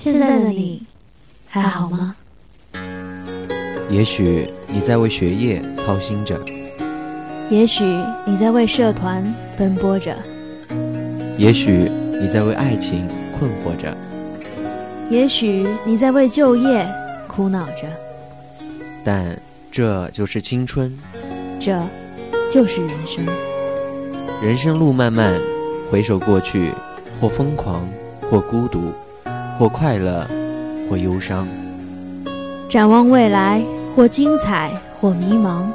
现在的你还好吗？也许你在为学业操心着，也许你在为社团奔波着，也许你在为爱情困惑着，也许你在为就业苦恼着，但这就是青春，这就是人生。人生路漫漫，回首过去，或疯狂，或孤独，或快乐，或忧伤。展望未来，或精彩，或迷茫，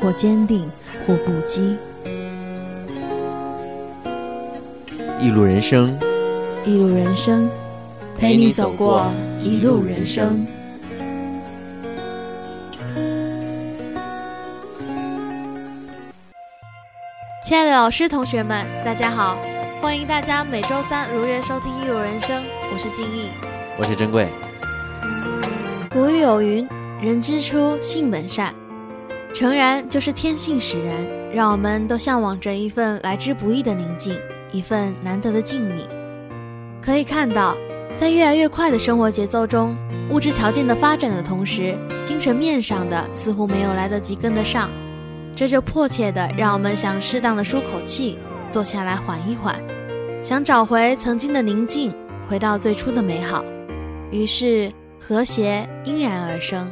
或坚定，或不羁。一路人生，一路人生，陪你走过一路人生。亲爱的老师、同学们，大家好！欢迎大家每周三如约收听《一路人生》，我是静逸，我是珍贵。古语有云：“人之初，性本善。”诚然，就是天性使然，让我们都向往着一份来之不易的宁静，一份难得的静谧。可以看到，在越来越快的生活节奏中，物质条件的发展的同时，精神面上的似乎没有来得及跟得上。这就迫切的让我们想适当的舒口气，坐下来缓一缓，想找回曾经的宁静，回到最初的美好。于是和谐应然而生。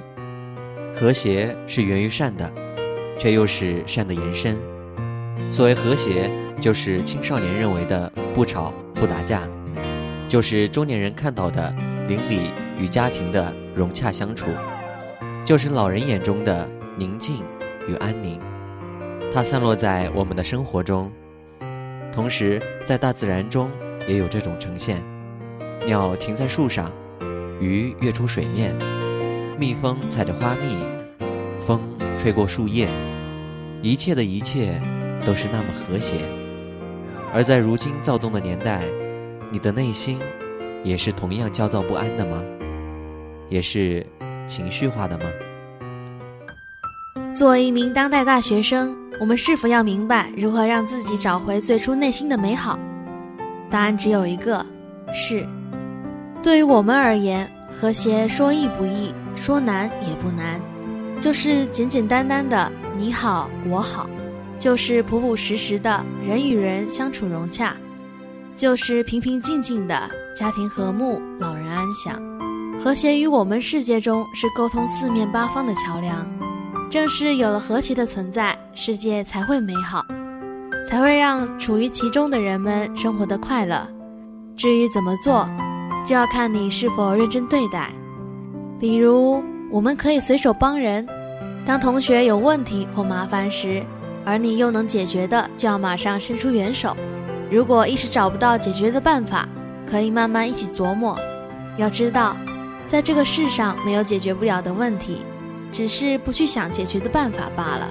和谐是源于善的，却又是善的延伸。所谓和谐，就是青少年认为的不吵不打架，就是中年人看到的邻里与家庭的融洽相处，就是老人眼中的宁静与安宁。它散落在我们的生活中，同时在大自然中也有这种呈现。鸟停在树上，鱼跃出水面，蜜蜂采着花蜜，风吹过树叶，一切的一切都是那么和谐。而在如今躁动的年代，你的内心也是同样焦躁不安的吗？也是情绪化的吗？作为一名当代大学生。我们是否要明白如何让自己找回最初内心的美好？答案只有一个：是。对于我们而言，和谐说易不易，说难也不难，就是简简单单的你好我好，就是朴朴实实的人与人相处融洽，就是平平静静的家庭和睦，老人安详。和谐于我们世界中是沟通四面八方的桥梁。正是有了和谐的存在，世界才会美好，才会让处于其中的人们生活的快乐。至于怎么做，就要看你是否认真对待。比如，我们可以随手帮人，当同学有问题或麻烦时，而你又能解决的，就要马上伸出援手。如果一时找不到解决的办法，可以慢慢一起琢磨。要知道，在这个世上没有解决不了的问题。只是不去想解决的办法罢了。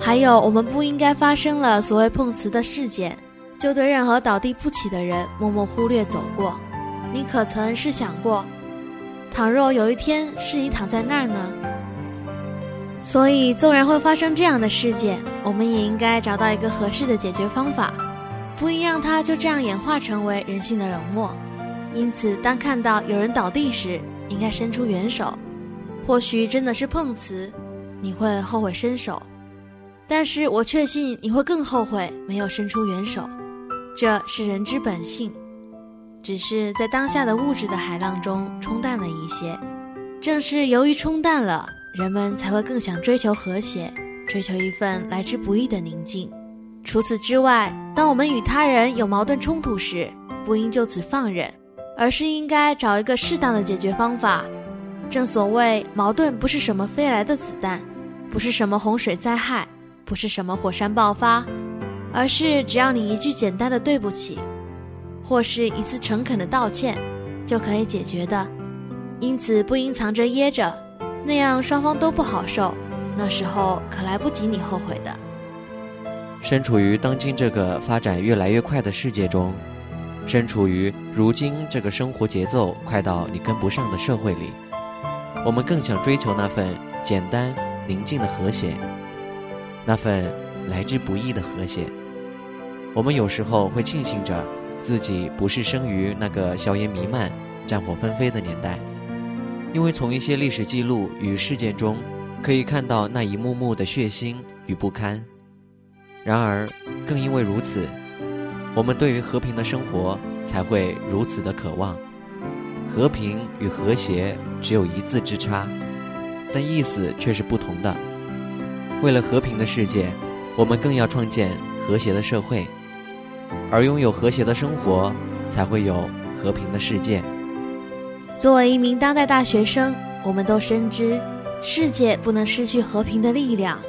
还有，我们不应该发生了所谓碰瓷的事件，就对任何倒地不起的人默默忽略走过。你可曾是想过，倘若有一天是你躺在那儿呢？所以，纵然会发生这样的事件，我们也应该找到一个合适的解决方法，不应让它就这样演化成为人性的冷漠。因此，当看到有人倒地时，应该伸出援手。或许真的是碰瓷，你会后悔伸手，但是我确信你会更后悔没有伸出援手。这是人之本性，只是在当下的物质的海浪中冲淡了一些。正是由于冲淡了，人们才会更想追求和谐，追求一份来之不易的宁静。除此之外，当我们与他人有矛盾冲突时，不应就此放任，而是应该找一个适当的解决方法。正所谓，矛盾不是什么飞来的子弹，不是什么洪水灾害，不是什么火山爆发，而是只要你一句简单的对不起，或是一次诚恳的道歉，就可以解决的。因此，不应藏着掖着，那样双方都不好受，那时候可来不及你后悔的。身处于当今这个发展越来越快的世界中，身处于如今这个生活节奏快到你跟不上的社会里。我们更想追求那份简单宁静的和谐，那份来之不易的和谐。我们有时候会庆幸着自己不是生于那个硝烟弥漫、战火纷飞的年代，因为从一些历史记录与事件中，可以看到那一幕幕的血腥与不堪。然而，更因为如此，我们对于和平的生活才会如此的渴望。和平与和谐只有一字之差，但意思却是不同的。为了和平的世界，我们更要创建和谐的社会，而拥有和谐的生活，才会有和平的世界。作为一名当代大学生，我们都深知，世界不能失去和平的力量，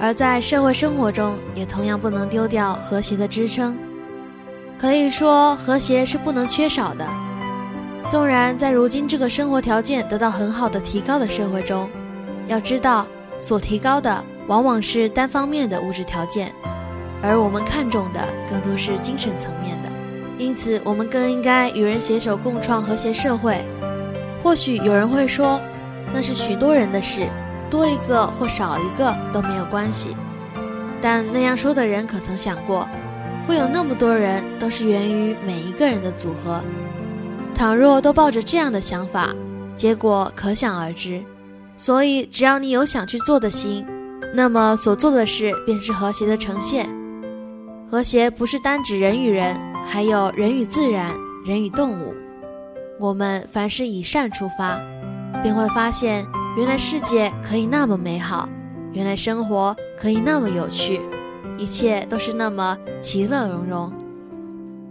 而在社会生活中，也同样不能丢掉和谐的支撑。可以说，和谐是不能缺少的。纵然在如今这个生活条件得到很好的提高的社会中，要知道，所提高的往往是单方面的物质条件，而我们看重的更多是精神层面的。因此，我们更应该与人携手共创和谐社会。或许有人会说，那是许多人的事，多一个或少一个都没有关系。但那样说的人可曾想过，会有那么多人都是源于每一个人的组合？倘若都抱着这样的想法，结果可想而知。所以，只要你有想去做的心，那么所做的事便是和谐的呈现。和谐不是单指人与人，还有人与自然、人与动物。我们凡事以善出发，便会发现，原来世界可以那么美好，原来生活可以那么有趣，一切都是那么其乐融融。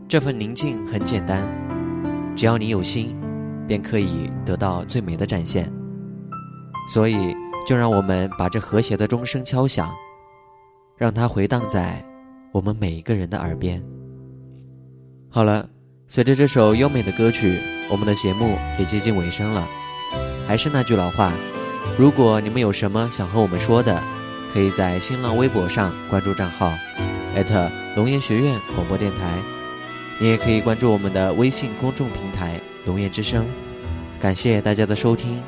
这份宁静很简单。只要你有心，便可以得到最美的展现。所以，就让我们把这和谐的钟声敲响，让它回荡在我们每一个人的耳边。好了，随着这首优美的歌曲，我们的节目也接近尾声了。还是那句老话，如果你们有什么想和我们说的，可以在新浪微博上关注账号龙岩学院广播电台。你也可以关注我们的微信公众平台“龙岩之声”，感谢大家的收听。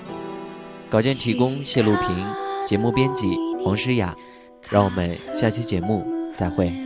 稿件提供谢露平，节目编辑黄诗雅。让我们下期节目再会。